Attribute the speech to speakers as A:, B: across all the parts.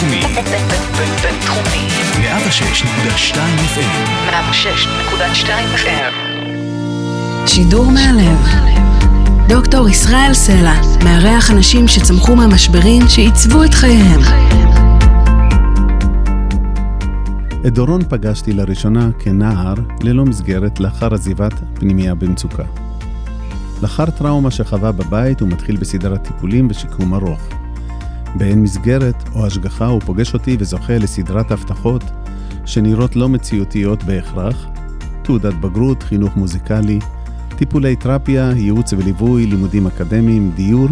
A: בינתחומי.
B: בינתחומי.
A: 106.2 FM.
B: 106.2 FM.
C: שידור מהלב. דוקטור ישראל סלע מארח אנשים שצמחו מהמשברים שעיצבו את חייהם.
D: את דורון פגשתי לראשונה כנער ללא מסגרת לאחר עזיבת פנימייה במצוקה. לאחר טראומה שחווה בבית הוא מתחיל בסדרת טיפולים ושיקום ארוך. באין מסגרת או השגחה הוא פוגש אותי וזוכה לסדרת הבטחות שנראות לא מציאותיות בהכרח, תעודת בגרות, חינוך מוזיקלי, טיפולי תרפיה, ייעוץ וליווי, לימודים אקדמיים, דיור,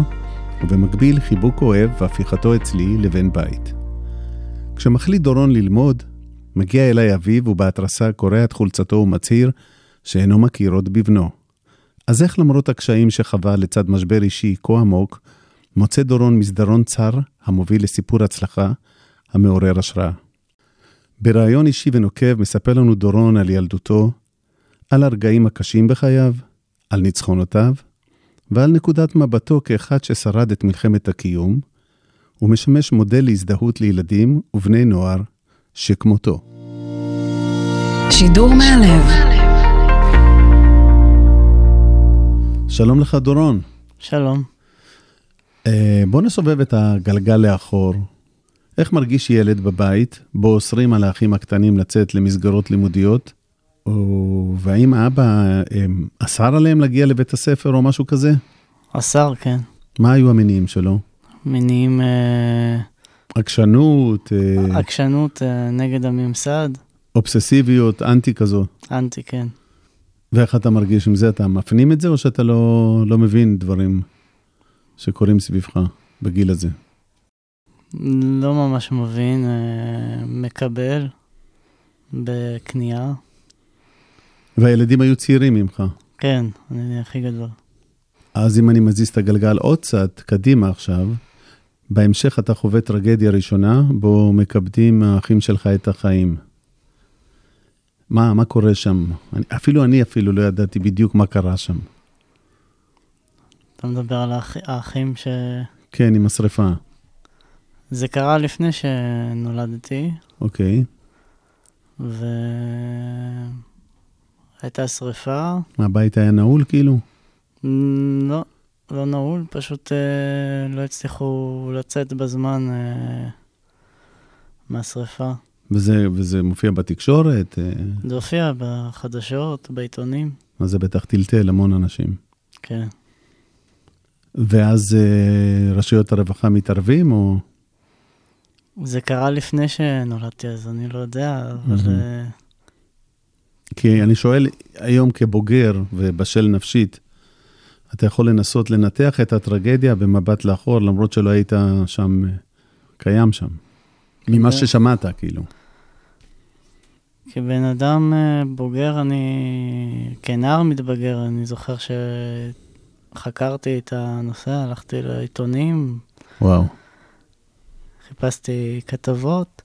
D: ובמקביל חיבוק אוהב והפיכתו אצלי לבן בית. כשמחליט דורון ללמוד, מגיע אליי אביו ובהתרסה קורע את חולצתו ומצהיר שאינו מכיר עוד בבנו. אז איך למרות הקשיים שחווה לצד משבר אישי כה עמוק, מוצא דורון מסדרון צר המוביל לסיפור הצלחה המעורר השראה. בריאיון אישי ונוקב מספר לנו דורון על ילדותו, על הרגעים הקשים בחייו, על ניצחונותיו, ועל נקודת מבטו כאחד ששרד את מלחמת הקיום, ומשמש מודל להזדהות לילדים ובני נוער שכמותו.
C: שידור מהלב.
D: שלום לך דורון.
E: שלום.
D: אה, בוא נסובב את הגלגל לאחור. איך מרגיש ילד בבית, בו אוסרים על האחים הקטנים לצאת למסגרות לימודיות? או... והאם האבא אה, אסר עליהם להגיע לבית הספר או משהו כזה?
E: אסר, כן.
D: מה היו המניעים שלו?
E: מניעים... אה,
D: עקשנות, אה,
E: עקשנות אה, נגד הממסד,
D: אובססיביות, אנטי כזו.
E: אנטי, כן.
D: ואיך אתה מרגיש עם זה? אתה מפנים את זה או שאתה לא, לא מבין דברים שקורים סביבך בגיל הזה?
E: לא ממש מבין, אה, מקבל בכניעה.
D: והילדים היו צעירים ממך.
E: כן, אני הכי גדול.
D: אז אם אני מזיז את הגלגל עוד קצת קדימה עכשיו, בהמשך אתה חווה טרגדיה ראשונה, בו מקפדים האחים שלך את החיים. מה, מה קורה שם? אני, אפילו אני אפילו לא ידעתי בדיוק מה קרה שם.
E: אתה מדבר על האח... האחים ש...
D: כן, עם השרפה.
E: זה קרה לפני שנולדתי,
D: אוקיי.
E: והייתה שריפה.
D: הבית היה נעול כאילו?
E: מ, לא, לא נעול, פשוט אה, לא הצליחו לצאת בזמן אה, מהשריפה.
D: וזה, וזה מופיע בתקשורת? אה,
E: זה הופיע בחדשות, בעיתונים,
D: אז זה בטח טלטל המון אנשים.
E: כן.
D: ואז אה, רשויות הרווחה מתערבים, או...
E: זה קרה לפני שנולדתי, אז אני לא יודע, אבל... אה,
D: כי אני שואל, היום כבוגר ובשל נפשית, אתה יכול לנסות לנתח את הטרגדיה במבט לאחור, למרות שלא היית שם, אה, קיים שם. ממה
E: כן.
D: ששמעת, כאילו.
E: כבן אדם בוגר, אני... כנער מתבגר, אני זוכר שחקרתי את הנושא, הלכתי לעיתונים,
D: וואו.
E: חיפשתי כתבות.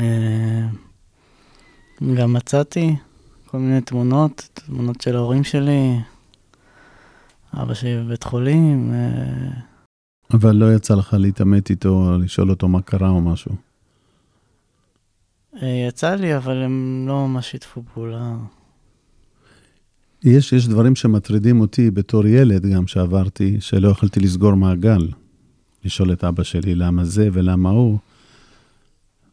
E: אה, גם מצאתי כל מיני תמונות, תמונות של ההורים שלי, אבא שלי בבית חולים. אה,
D: אבל לא יצא לך להתעמת איתו, לשאול אותו מה קרה או משהו.
E: אה, יצא לי, אבל הם לא ממש שיתפו פעולה.
D: יש, יש דברים שמטרידים אותי בתור ילד גם שעברתי, שלא יכולתי לסגור מעגל. לשאול את אבא שלי למה זה ולמה הוא.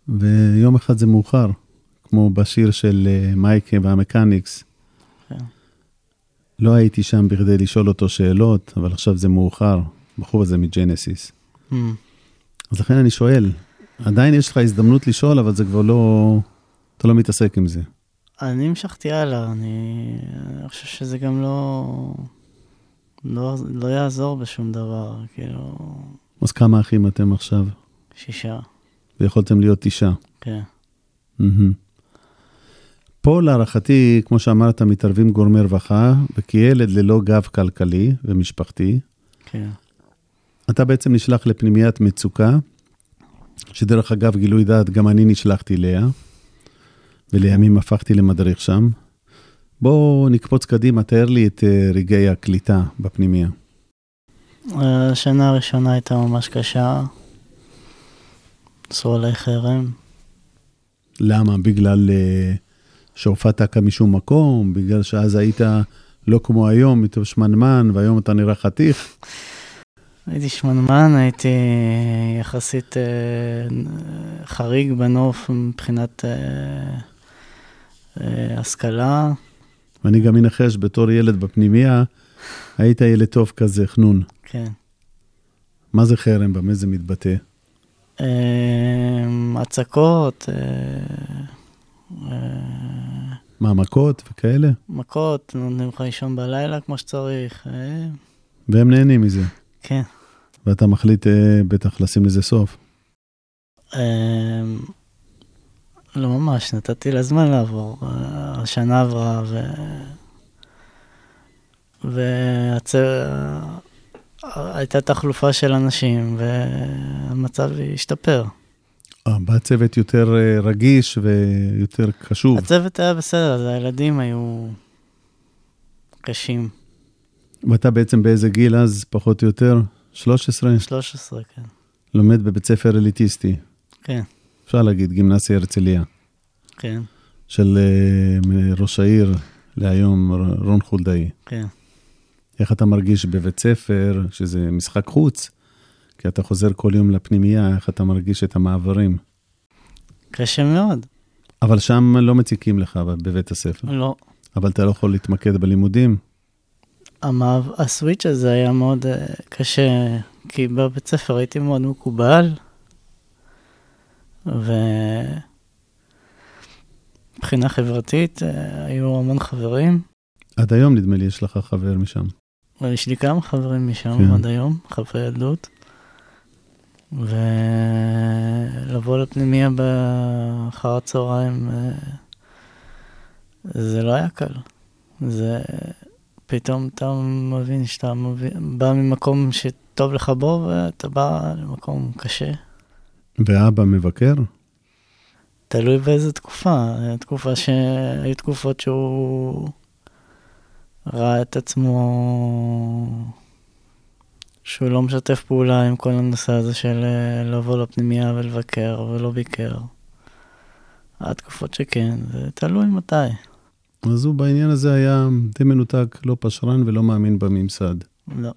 D: ויום אחד זה מאוחר, כמו בשיר של אה, מייקה והמקניקס.
E: כן.
D: לא הייתי שם בכדי לשאול אותו שאלות, אבל עכשיו זה מאוחר. בחור הזה מג'נסיס.
E: Hmm.
D: אז לכן אני שואל, עדיין יש לך הזדמנות לשאול, אבל זה כבר לא... אתה לא מתעסק עם זה.
E: אני המשכתי הלאה, אני, אני חושב שזה גם לא, לא, לא יעזור בשום דבר, כאילו,
D: אז כמה אחים אתם עכשיו?
E: שישה,
D: ויכולתם להיות תשעה.
E: כן.
D: מהמם. פה להערכתי, כמו שאמרת, מתערבים גורמי רווחה, וכילד ללא גב כלכלי ומשפחתי,
E: כן.
D: אתה בעצם נשלח לפנימיית מצוקה, שדרך אגב, גילוי דעת, גם אני נשלחתי אליה, ולימים הפכתי למדריך שם. בואו נקפוץ קדימה, תאר לי את אה, רגעי הקליטה בפנימייה.
E: השנה הראשונה הייתה ממש קשה. עליי חרם.
D: למה? בגלל אה, שהופעת משום מקום? בגלל שאז היית לא כמו היום, יותר שמנמן, והיום אתה נראה חתיך?
E: הייתי שמנמן, הייתי יחסית אה, חריג בנוף מבחינת אה, השכלה.
D: ואני גם מנחש, בתור ילד בפנימייה, היית ילד טוב כזה, חנון.
E: כן.
D: מה זה חרם? במה זה מתבטא?
E: אה, הצקות, אה, אה,
D: מה, מכות וכאלה?
E: מכות, נותנים לך לישון בלילה כמו שצריך. אה,
D: והם נהנים מזה.
E: כן.
D: ואתה מחליט אה, בטח לשים לזה סוף.
E: לא ממש, נתתי לה זמן לעבור. השנה עברה ו... והייתה תחלופה של אנשים והמצב השתפר.
D: אה, בא צוות יותר אה, רגיש ויותר קשוב.
E: הצוות היה בסדר, אז הילדים היו קשים.
D: ואתה בעצם באיזה גיל אז, פחות או יותר? 13?
E: 13, כן.
D: לומד בבית ספר אליטיסטי.
E: כן,
D: אפשר להגיד, גימנסיה הרצליה.
E: כן,
D: של אה, ראש העיר להיום, רון חולדאי.
E: כן.
D: איך אתה מרגיש בבית ספר, שזה משחק חוץ? כי אתה חוזר כל יום לפנימייה, איך אתה מרגיש את המעברים?
E: קשה מאוד.
D: אבל שם לא מציקים לך בבית הספר.
E: לא.
D: אבל אתה לא יכול להתמקד בלימודים.
E: המעב... הסוויץ' הזה היה מאוד uh, קשה, כי בבית ספר הייתי מאוד מקובל, ומבחינה חברתית uh, היו המון חברים,
D: עד היום נדמה לי יש לך חבר משם.
E: ויש לי כמה חברים משם
D: כן.
E: עד היום, חברי ילדות. ולבוא לפנימיה באחר הצהריים, אה, זה לא היה קל. זה פתאום אתה מבין שאתה מבין, בא ממקום שטוב לך בו, ואתה בא למקום קשה.
D: ואבא מבקר?
E: תלוי באיזה תקופה. תקופה שהיו תקופות שהוא ראה את עצמו שהוא לא משתף פעולה עם כל הנושא הזה של אה, לבוא לפנימייה ולבקר ולא ביקר. היה תקופות שכן, זה תלוי מתי.
D: אז הוא בעניין הזה היה די מנותק, לא פשרן ולא מאמין בממסד.
E: לא.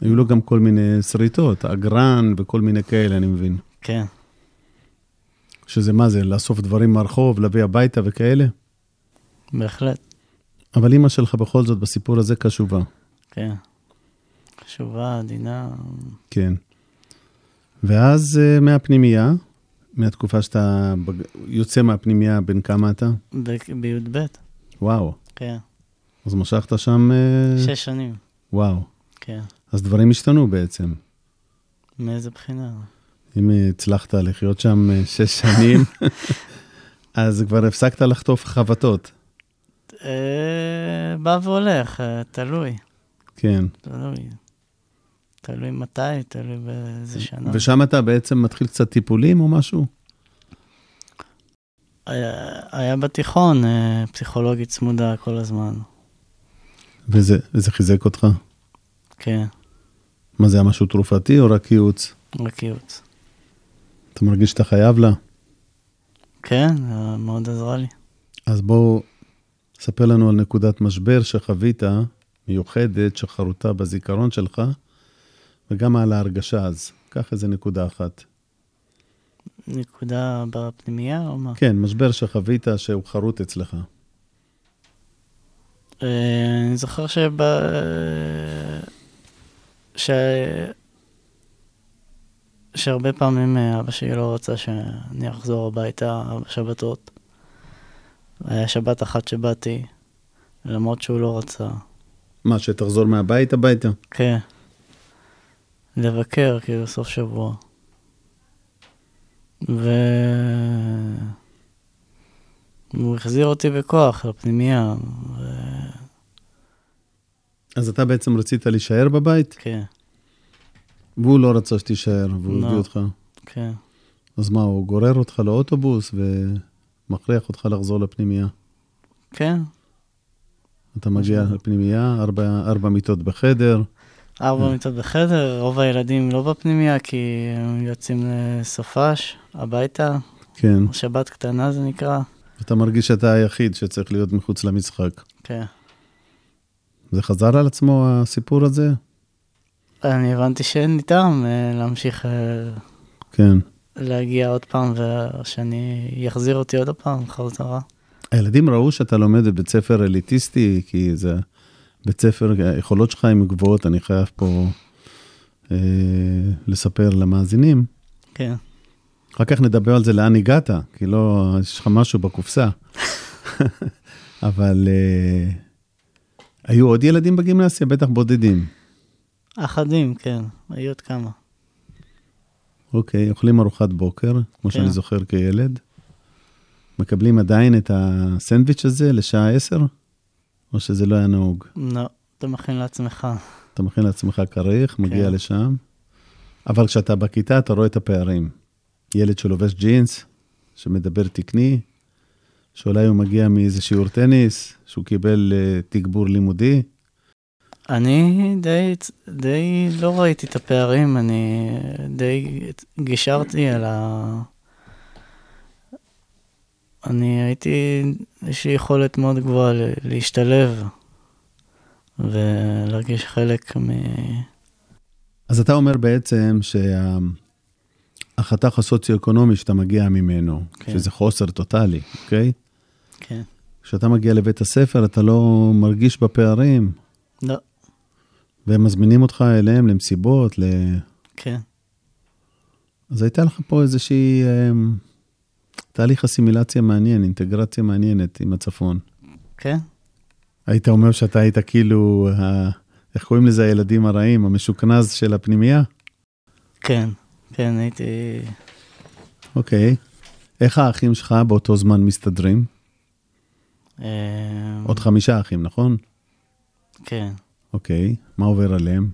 D: היו לו גם כל מיני שריטות, אגרן וכל מיני כאלה, אני מבין.
E: כן,
D: שזה מה זה, לאסוף דברים מהרחוב, להביא הביתה וכאלה?
E: בהחלט,
D: אבל אימא שלך בכל זאת בסיפור הזה קשובה.
E: כן. חשובה, עדינה,
D: כן. ואז אה, מהפנימייה, מהתקופה שאתה בג... יוצא מהפנימייה, בן כמה אתה?
E: בי"ב,
D: וואו.
E: כן.
D: אז משכת שם... אה,
E: שש שנים,
D: וואו.
E: כן.
D: אז דברים השתנו בעצם.
E: מאיזה בחינה?
D: אם אה, הצלחת לחיות שם אה, שש שנים, אז כבר הפסקת לחטוף חבטות.
E: אה, בא והולך, תלוי,
D: כן.
E: תלוי. תלוי מתי, תלוי באיזה שנה.
D: ושם אתה בעצם מתחיל קצת טיפולים או משהו?
E: היה, היה בתיכון פסיכולוגית צמודה כל הזמן,
D: וזה, וזה חיזק אותך?
E: כן,
D: מה זה היה משהו תרופתי או רק ייעוץ?
E: רק ייעוץ.
D: אתה מרגיש שאתה חייב לה?
E: כן, מאוד עזרה לי.
D: אז בואו, ספר לנו על נקודת משבר שחווית, מיוחדת, שחרותה בזיכרון שלך, וגם על ההרגשה אז. קח איזה נקודה אחת.
E: נקודה בפנימייה או מה?
D: כן, משבר שחווית שהוא חרוט אצלך.
E: אה, אני זוכר שב... ש... שהרבה פעמים אה, אבא שלי לא רצה שאני אחזור הביתה בשבתות. היה שבת אחת שבאתי, למרות שהוא לא רצה.
D: מה, שתחזור מהבית הביתה?
E: כן. לבקר, כאילו, סוף שבוע. ו... הוא החזיר אותי בכוח לפנימייה, ו...
D: אז אתה בעצם רצית להישאר בבית,
E: כן,
D: והוא לא רצה שתישאר, והוא
E: לא.
D: הביא אותך.
E: כן.
D: אז מה, הוא גורר אותך לאוטובוס ומכריח אותך לחזור לפנימייה?
E: כן,
D: אתה מגיע. לפנימייה, ארבע, ארבע מיטות בחדר,
E: ארבע מיטות בחדר, רוב הילדים לא בפנימייה כי הם יוצאים לסופש, הביתה,
D: כן.
E: שבת קטנה זה נקרא.
D: אתה מרגיש שאתה היחיד שצריך להיות מחוץ למשחק.
E: כן.
D: זה חזר על עצמו, הסיפור הזה?
E: אני הבנתי שאין לי טעם אה, להמשיך אה,
D: כן.
E: להגיע עוד פעם ושאני יחזיר אותי עוד פעם חזרה.
D: הילדים ראו שאתה לומד בבית ספר אליטיסטי, כי זה בית ספר, היכולות שלך הן גבוהות, אני חייב פה אה, לספר למאזינים.
E: כן.
D: אחר כך נדבר על זה לאן הגעת, כי לא, יש לך משהו בקופסה. אבל אה, היו עוד ילדים בגימנסיה? בטח בודדים.
E: אחדים, כן, היו עוד כמה.
D: אוקיי, אוכלים ארוחת בוקר, כמו
E: כן.
D: שאני זוכר כילד. מקבלים עדיין את הסנדוויץ' הזה לשעה 10? או שזה לא היה נהוג?
E: לא, אתה מכין לעצמך.
D: אתה מכין לעצמך כריך, מגיע
E: כן.
D: לשם. אבל כשאתה בכיתה, אתה רואה את הפערים. ילד שלובש ג'ינס, שמדבר תקני, שאולי הוא מגיע מאיזה שיעור טניס, שהוא קיבל uh, תגבור לימודי.
E: אני די, די לא ראיתי את הפערים, אני די גישרתי על ה... אני הייתי, יש לי יכולת מאוד גבוהה להשתלב ולהרגיש חלק מ...
D: אז אתה אומר בעצם שהחתך הסוציו-אקונומי שאתה מגיע ממנו,
E: כן.
D: שזה חוסר טוטאלי, אוקיי?
E: כן.
D: כשאתה מגיע לבית הספר, אתה לא מרגיש בפערים,
E: לא,
D: והם מזמינים אותך אליהם למסיבות, ל...
E: כן.
D: אז הייתה לך פה איזושהי אמ, תהליך אסימילציה מעניין, אינטגרציה מעניינת עם הצפון.
E: כן?
D: היית אומר שאתה היית כאילו, ה... איך קוראים לזה הילדים הרעים, המשוכנז של הפנימייה?
E: כן, כן, הייתי...
D: אוקיי. איך האחים שלך באותו זמן מסתדרים?
E: אה,
D: עוד חמישה אחים, נכון?
E: כן.
D: אוקיי. מה עובר עליהם?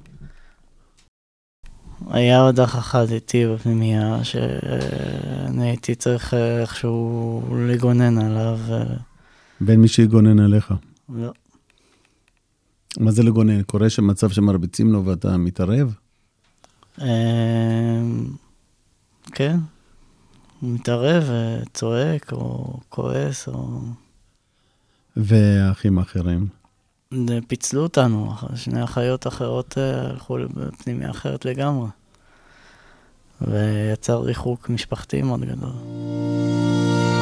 E: היה עוד אח אחד איתי בפנימייה, שאני הייתי צריך אה, איכשהו לגונן עליו, אה,
D: בין מי שיגונן עליך.
E: לא.
D: מה זה לגונן? קורה שמצב שמרביצים לו ואתה מתערב?
E: אה, כן, מתערב וצועק או כועס, או...
D: והאחים האחרים?
E: פיצלו אותנו, שני אחיות אחרות אה, הלכו לפנימיה אחרת לגמרי. ויצר ריחוק משפחתי מאוד גדול.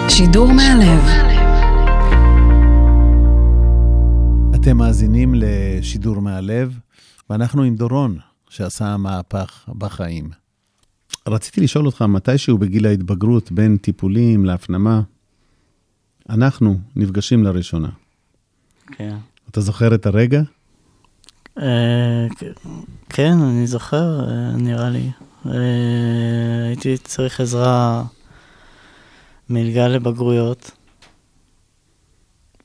C: שידור מהלב.
D: אתם מאזינים לשידור מהלב, ואנחנו עם דורון, שעשה מהפך בחיים. רציתי לשאול אותך, מתישהו בגיל ההתבגרות, בין טיפולים להפנמה, אנחנו נפגשים לראשונה.
E: כן.
D: אתה זוכר את הרגע?
E: אה, כן, אני זוכר, אה, נראה לי. אה, הייתי צריך עזרה, מלגה לבגרויות,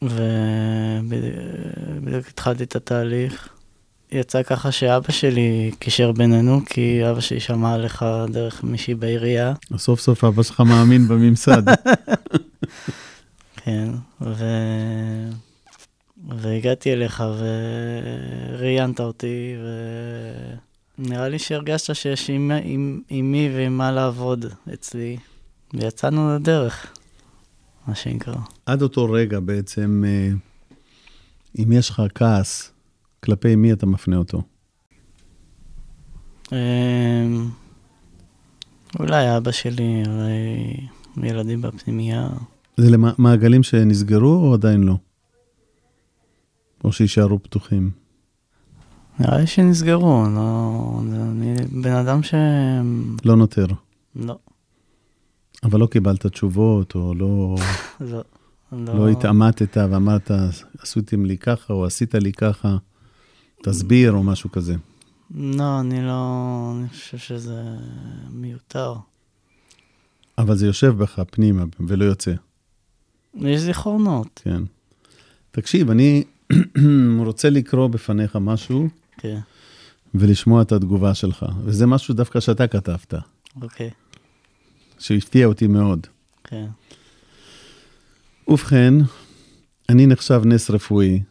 E: ובדיוק התחלתי את התהליך. יצא ככה שאבא שלי קישר בינינו, כי אבא שלי שמע עליך דרך מישהי בעירייה.
D: סוף סוף אבא שלך מאמין בממסד.
E: כן, ו... והגעתי אליך וראיינת אותי, ונראה לי שהרגשת שיש עם, עם, עם מי ועם מה לעבוד אצלי, ויצאנו לדרך, מה שנקרא.
D: עד אותו רגע בעצם, אה, אם יש לך כעס, כלפי מי אתה מפנה אותו?
E: אמ, אולי אבא שלי, אולי ילדים בפנימייה.
D: זה למעגלים שנסגרו או עדיין לא? או שיישארו פתוחים?
E: נראה לי שנסגרו, לא... אני בן אדם ש...
D: לא נותר.
E: לא,
D: אבל לא קיבלת תשובות, או לא,
E: לא.
D: לא התעמתת ואמרת, עשיתם לי ככה, או עשית לי ככה, תסביר, או משהו כזה.
E: לא, אני לא... אני חושב שזה מיותר.
D: אבל זה יושב בך פנימה ולא יוצא,
E: יש זיכרונות.
D: כן. תקשיב, אני רוצה לקרוא בפניך משהו
E: כן,
D: ולשמוע את התגובה שלך, וזה משהו דווקא שאתה כתבת,
E: אוקיי,
D: שהפתיע אותי מאוד.
E: כן.
D: ובכן, אני נחשב נס רפואי.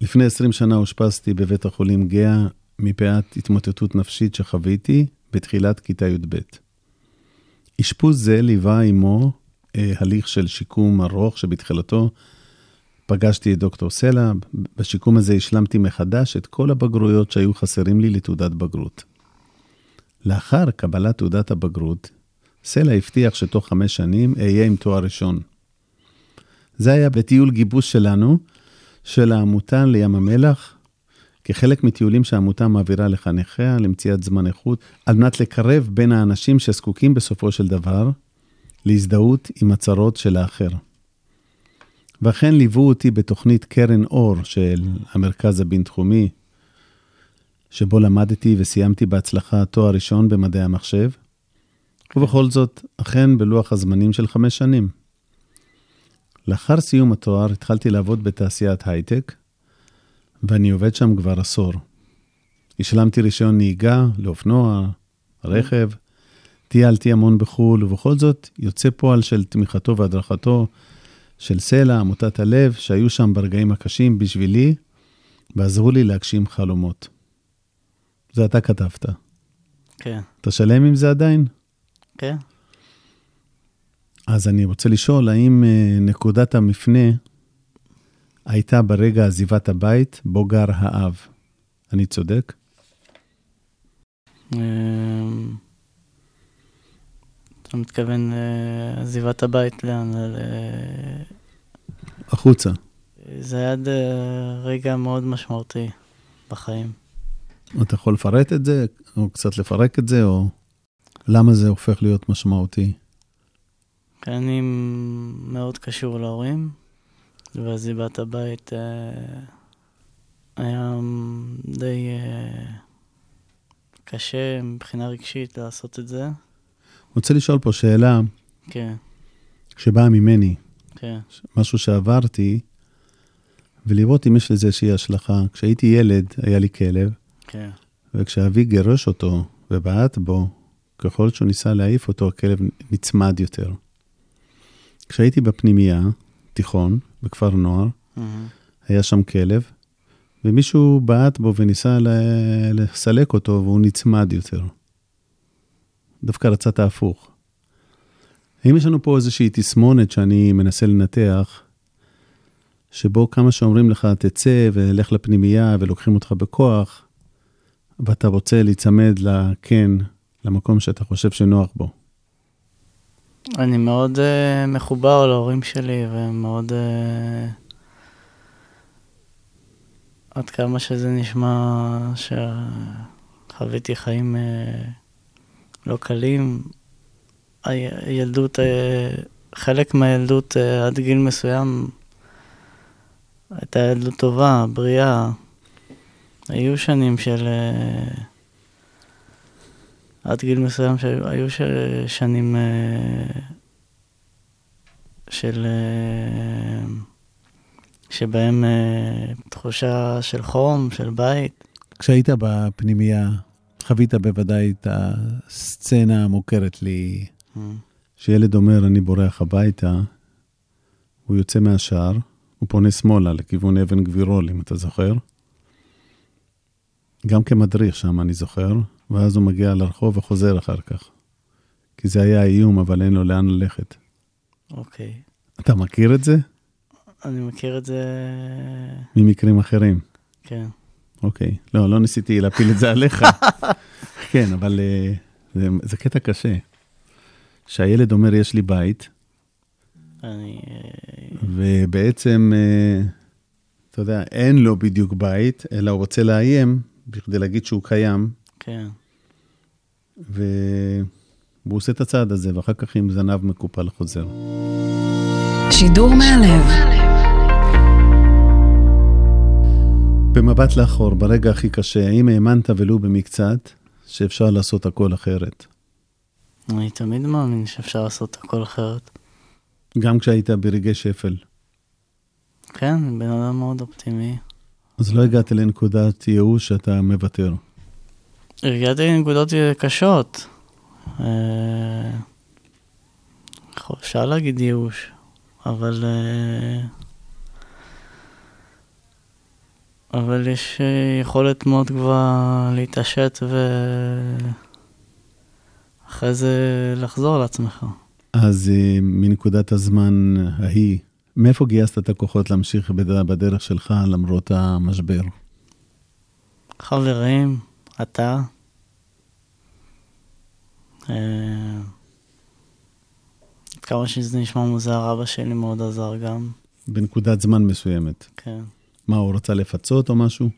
D: לפני 20 שנה אושפזתי בבית החולים גאה מפאת התמוטטות נפשית שחוויתי בתחילת כיתה י"ב. אשפוז זה ליווה עמו הליך של שיקום ארוך שבתחילתו פגשתי את דוקטור סלע. בשיקום הזה השלמתי מחדש את כל הבגרויות שהיו חסרים לי לתעודת בגרות. לאחר קבלת תעודת הבגרות, סלע הבטיח שתוך חמש שנים אהיה עם תואר ראשון. זה היה בטיול גיבוש שלנו, של העמותה לים המלח, כחלק מטיולים שהעמותה מעבירה לחניכיה למציאת זמן איכות, על מנת לקרב בין האנשים שזקוקים בסופו של דבר להזדהות עם הצרות של האחר. ואכן ליוו אותי בתוכנית קרן אור של המרכז הבינתחומי, שבו למדתי וסיימתי בהצלחה תואר ראשון במדעי המחשב, ובכל זאת, אכן בלוח הזמנים של חמש שנים. לאחר סיום התואר התחלתי לעבוד בתעשיית הייטק, ואני עובד שם כבר עשור. השלמתי רישיון נהיגה לאופנוע, רכב, טיילתי המון בחו"ל, ובכל זאת יוצא פועל של תמיכתו והדרכתו של סלע, עמותת הלב, שהיו שם ברגעים הקשים בשבילי, ועזרו לי להגשים חלומות. זה אתה כתבת.
E: כן,
D: אתה שלם עם זה עדיין?
E: כן.
D: אז אני רוצה לשאול, האם אה, נקודת המפנה הייתה ברגע עזיבת הבית בו גר האב? אני צודק?
E: אתה מתכוון לעזיבת הבית לאן? ל-
D: החוצה.
E: זה היה ד- רגע מאוד משמעותי בחיים.
D: אתה יכול לפרט את זה, או קצת לפרק את זה, או למה זה הופך להיות משמעותי?
E: אני מאוד קשור להורים, ועזיבת הבית אה, היה די אה, קשה מבחינה רגשית לעשות את זה.
D: רוצה לשאול פה שאלה
E: כן,
D: שבאה ממני,
E: כן,
D: משהו שעברתי, ולראות אם יש לזה איזושהי השלכה. כשהייתי ילד, היה לי כלב,
E: כן,
D: וכשאבי גירש אותו ובעט בו, ככל שהוא ניסה להעיף אותו, הכלב נצמד יותר. כשהייתי בפנימייה, תיכון, בכפר נוער,
E: מהמם,
D: היה שם כלב, ומישהו בעט בו וניסה לסלק אותו, והוא נצמד יותר. דווקא רצה את ההפוך. האם יש לנו פה איזושהי תסמונת שאני מנסה לנתח, שבו כמה שאומרים לך, תצא ולך לפנימייה ולוקחים אותך בכוח, ואתה רוצה להיצמד לכן, למקום שאתה חושב שנוח בו.
E: אני מאוד uh, מחובר להורים שלי, ומאוד... Uh, עד כמה שזה נשמע שחוויתי חיים uh, לא קלים, הילדות, uh, חלק מהילדות uh, עד גיל מסוים הייתה ילדות טובה, בריאה. היו שנים של... Uh, עד גיל מסוים שהיו. שנים אה, של... אה, שבהם אה, תחושה של חום, של בית.
D: כשהיית בפנימייה, חווית בוודאי את הסצנה המוכרת לי, שילד אומר, אני בורח הביתה, הוא יוצא מהשער, הוא פונה שמאלה לכיוון אבן גבירול, אם אתה זוכר. גם כמדריך שם, אני זוכר, ואז הוא מגיע לרחוב וחוזר אחר כך. כי זה היה איום, אבל אין לו לאן ללכת.
E: אוקיי.
D: אתה מכיר את זה?
E: אני מכיר את זה...
D: ממקרים אחרים.
E: כן.
D: אוקיי. לא, לא ניסיתי להפיל את זה עליך. כן, אבל אה, זה, זה קטע קשה. שהילד אומר, יש לי בית,
E: אני... אה,
D: ובעצם, אה, אתה יודע, אין לו בדיוק בית, אלא הוא רוצה לאיים, בכדי להגיד שהוא קיים,
E: כן.
D: והוא עושה את הצעד הזה, ואחר כך עם זנב מקופל חוזר.
C: שידור מהלב.
D: במבט לאחור, ברגע הכי קשה, האם האמנת ולו במקצת שאפשר לעשות הכל אחרת?
E: אני תמיד מאמין שאפשר לעשות הכל אחרת.
D: גם כשהיית ברגעי שפל.
E: כן, בן אדם מאוד אופטימי.
D: אז לא הגעת לנקודת ייאוש שאתה מוותר.
E: הגעתי לנקודות קשות. אה, אפשר להגיד ייאוש, אבל אה, אבל יש אה, יכולת מאוד גבוהה להתעשת ואחרי זה לחזור לעצמך.
D: אז אה, מנקודת הזמן ההיא, מאיפה גייסת את הכוחות להמשיך בד- בדרך שלך למרות המשבר?
E: חברים, אתה. אה, כמה שזה נשמע מוזר, אבא שלי מאוד עזר גם,
D: בנקודת זמן מסוימת.
E: כן.
D: מה, הוא רצה לפצות או משהו?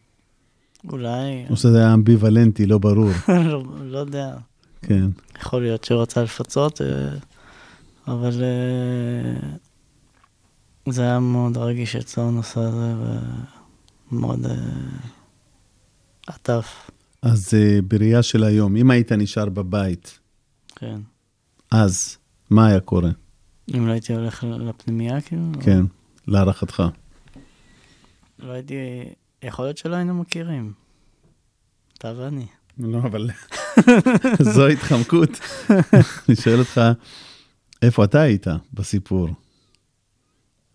E: אולי,
D: או שזה היה אמביוולנטי, לא ברור.
E: לא, לא יודע.
D: כן.
E: יכול להיות שהוא רצה לפצות, אה, אבל אה, זה היה מאוד רגיש אצלו הנושא הזה, ומאוד אה, עטף,
D: אז בראייה של היום, אם היית נשאר בבית,
E: כן.
D: אז מה היה קורה?
E: אם לא הייתי הולך לפנימייה, כאילו,
D: כן, להערכתך.
E: לא הייתי, יכול להיות שלא היינו מכירים. אתה ואני.
D: לא, אבל זו התחמקות. אני שואל אותך, איפה אתה היית בסיפור?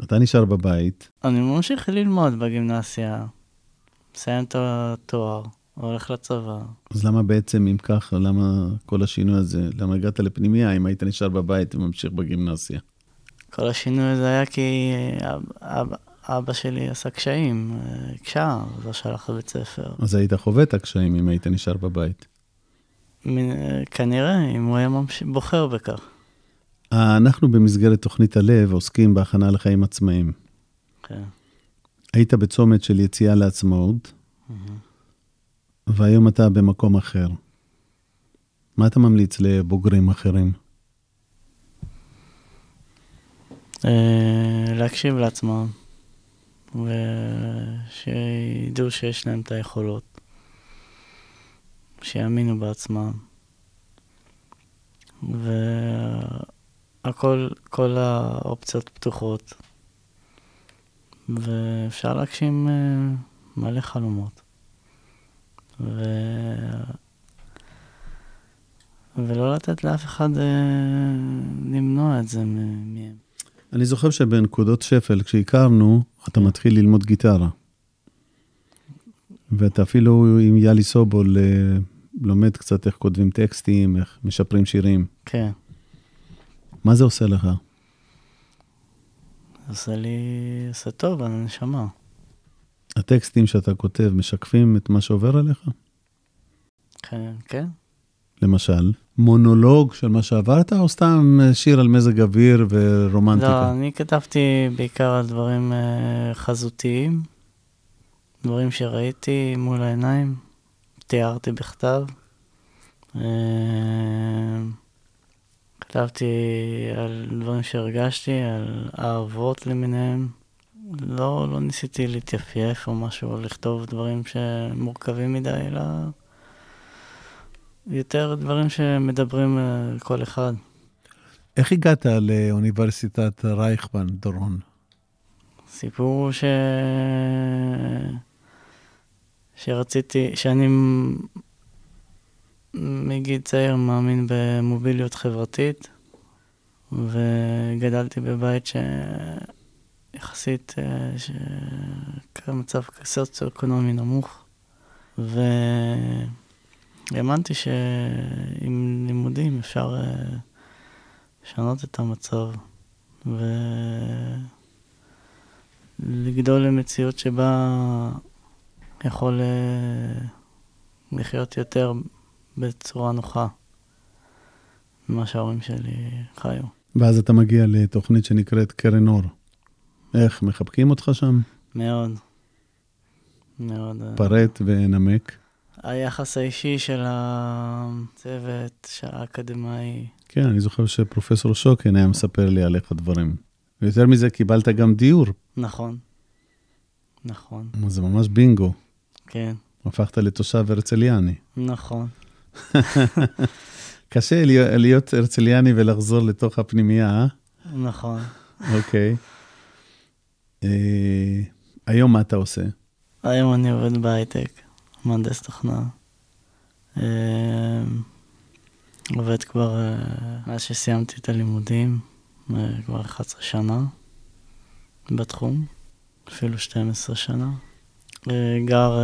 D: אתה נשאר בבית,
E: אני ממשיך ללמוד בגימנסיה, מסיים את התואר, הולך לצבא.
D: אז למה בעצם, אם ככה, למה כל השינוי הזה? למה הגעת לפנימייה אם היית נשאר בבית וממשיך בגימנסיה?
E: כל השינוי הזה היה כי אב, אב, אבא שלי עשה קשיים, אה, הקשה, לא שלח לבית ספר.
D: אז היית חווה את הקשיים אם היית נשאר בבית.
E: אה, כנראה, אם הוא היה ממש... בוחר בכך.
D: אה, אנחנו במסגרת תוכנית הלב עוסקים בהכנה לחיים עצמאיים.
E: כן.
D: היית בצומת של יציאה לעצמאות, והיום אתה במקום אחר. מה אתה ממליץ לבוגרים אחרים?
E: אה, להקשיב לעצמם, ושידעו שיש להם את היכולות, שיאמינו בעצמם, והכל, כל האופציות פתוחות, ואפשר להגשים אה, מלא חלומות. ו... ולא לתת לאף אחד אה, למנוע את זה מהם.
D: אני זוכר שבנקודות שפל, כשהכרנו, אתה מתחיל ללמוד גיטרה. ואתה אפילו עם יאלי סובול אה, לומד קצת איך כותבים טקסטים, איך משפרים שירים.
E: כן.
D: מה זה עושה לך?
E: עושה לי, עושה טוב על הנשמה.
D: הטקסטים שאתה כותב משקפים את מה שעובר עליך?
E: כן, כן.
D: למשל, מונולוג של מה שעברת, או סתם שיר על מזג אוויר
E: לא,
D: ורומנטיקה?
E: אני כתבתי בעיקר על דברים אה, חזותיים, דברים שראיתי מול העיניים, תיארתי בכתב. אה, כתבתי על דברים שהרגשתי, על אהבות למיניהם. לא, לא ניסיתי להתייפייף או משהו, לכתוב דברים שמורכבים מדי, אלא יותר דברים שמדברים על כל אחד.
D: איך הגעת לאוניברסיטת רייכמן, דורון?
E: סיפור ש... שרציתי, שאני מגיל צעיר מאמין במוביליות חברתית, וגדלתי בבית שיחסית, אה, ש... מצב סוציו-אקונומי נמוך, והאמנתי שעם לימודים אפשר אה, לשנות את המצב, ו... לגדול למציאות שבה יכול אה, לחיות יותר בצורה נוחה ממה שההורים שלי חיו.
D: ואז אתה מגיע לתוכנית שנקראת קרן אור. איך, מחבקים אותך שם?
E: מאוד. מאוד. אה,
D: פרט ונמק.
E: היחס האישי של הצוות, של האקדמאי,
D: כן, אני זוכר שפרופסור שוקן היה מספר לי עליך דברים. ויותר מזה, קיבלת גם דיור.
E: נכון. נכון,
D: זה ממש בינגו.
E: כן,
D: הפכת לתושב הרצליאני.
E: נכון.
D: קשה להיות, להיות הרצליאני ולחזור לתוך הפנימייה, אה?
E: נכון.
D: אוקיי. אה, היום מה אתה עושה?
E: היום אני עובד בהייטק, מהנדס תוכנה. אה, עובד כבר אה, מאז שסיימתי את הלימודים, אה, כבר 11 שנה בתחום, אפילו 12 שנה. אה, גר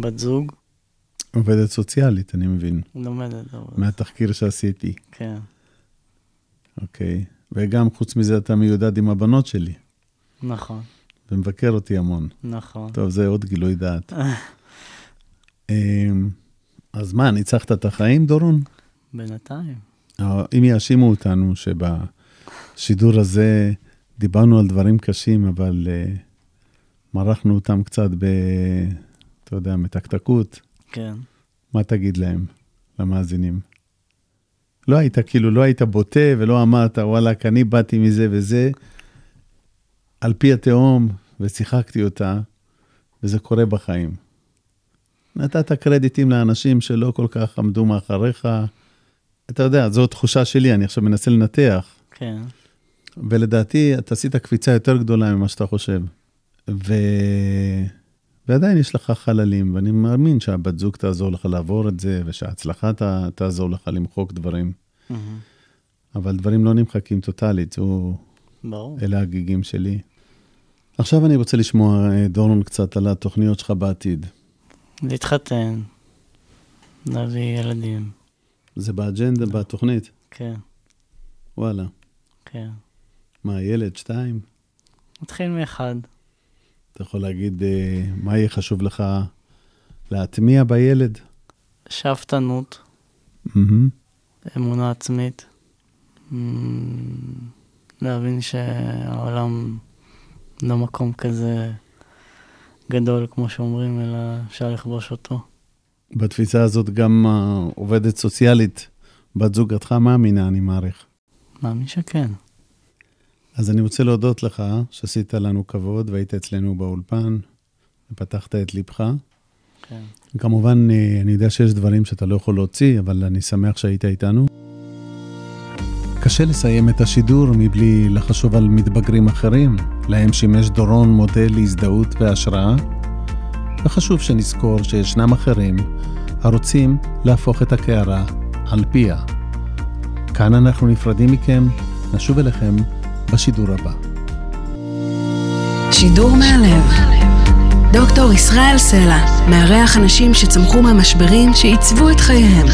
E: בת זוג,
D: עובדת סוציאלית, אני מבין,
E: לומדת,
D: מהתחקיר שעשיתי.
E: כן,
D: אוקיי. וגם חוץ מזה אתה מיודד עם הבנות שלי,
E: נכון,
D: ומבקר אותי המון.
E: נכון.
D: טוב, זה עוד גילוי דעת. אמ, אז מה, ניצחת את החיים, דורון?
E: בינתיים,
D: אה, אם יאשימו אותנו שבשידור הזה דיברנו על דברים קשים, אבל uh, מרחנו אותם קצת ב... אתה יודע, מתקתקות,
E: כן.
D: מה תגיד להם, למאזינים? לא היית, כאילו, לא היית בוטה ולא אמרת, וואלכ, אני באתי מזה וזה, על פי התהום, ושיחקתי אותה, וזה קורה בחיים. נתת קרדיטים לאנשים שלא כל כך עמדו מאחוריך. אתה יודע, זו תחושה שלי, אני עכשיו מנסה לנתח,
E: כן,
D: ולדעתי, אתה עשית קפיצה יותר גדולה ממה שאתה חושב. ו... ועדיין יש לך חללים, ואני מאמין שהבת זוג תעזור לך לעבור את זה, ושההצלחה ת... תעזור לך למחוק דברים.
E: מהמם.
D: אבל דברים לא נמחקים טוטאלית, זו...
E: ברור.
D: אלה הגיגים שלי. עכשיו אני רוצה לשמוע, אה, דורון, קצת על התוכניות שלך בעתיד.
E: להתחתן, להביא ילדים,
D: זה באג'נדה, בתוכנית?
E: כן,
D: וואלה.
E: כן.
D: מה, ילד, שתיים?
E: נתחיל מאחד,
D: אתה יכול להגיד אה, מה יהיה חשוב לך להטמיע בילד?
E: שאפתנות,
D: מהמם.
E: אמונה עצמית, להבין שהעולם לא מקום כזה גדול כמו שאומרים, אלא אפשר לכבוש אותו.
D: בתפיסה הזאת גם עובדת סוציאלית, בת זוגתך מאמינה, אני מעריך.
E: מאמין שכן.
D: אז אני רוצה להודות לך שעשית לנו כבוד והיית אצלנו באולפן ופתחת את ליבך.
E: כן.
D: כמובן, אה, אני יודע שיש דברים שאתה לא יכול להוציא, אבל אני שמח שהיית איתנו. קשה לסיים את השידור מבלי לחשוב על מתבגרים אחרים, להם שימש דורון מודל להזדהות והשראה, וחשוב שנזכור שישנם אחרים הרוצים להפוך את הקערה על פיה. כאן אנחנו נפרדים מכם, נשוב אליכם בשידור הבא.
C: שידור מהלב. דוקטור ישראל סלע מארח אנשים שצמחו מהמשברים שעיצבו את חייהם.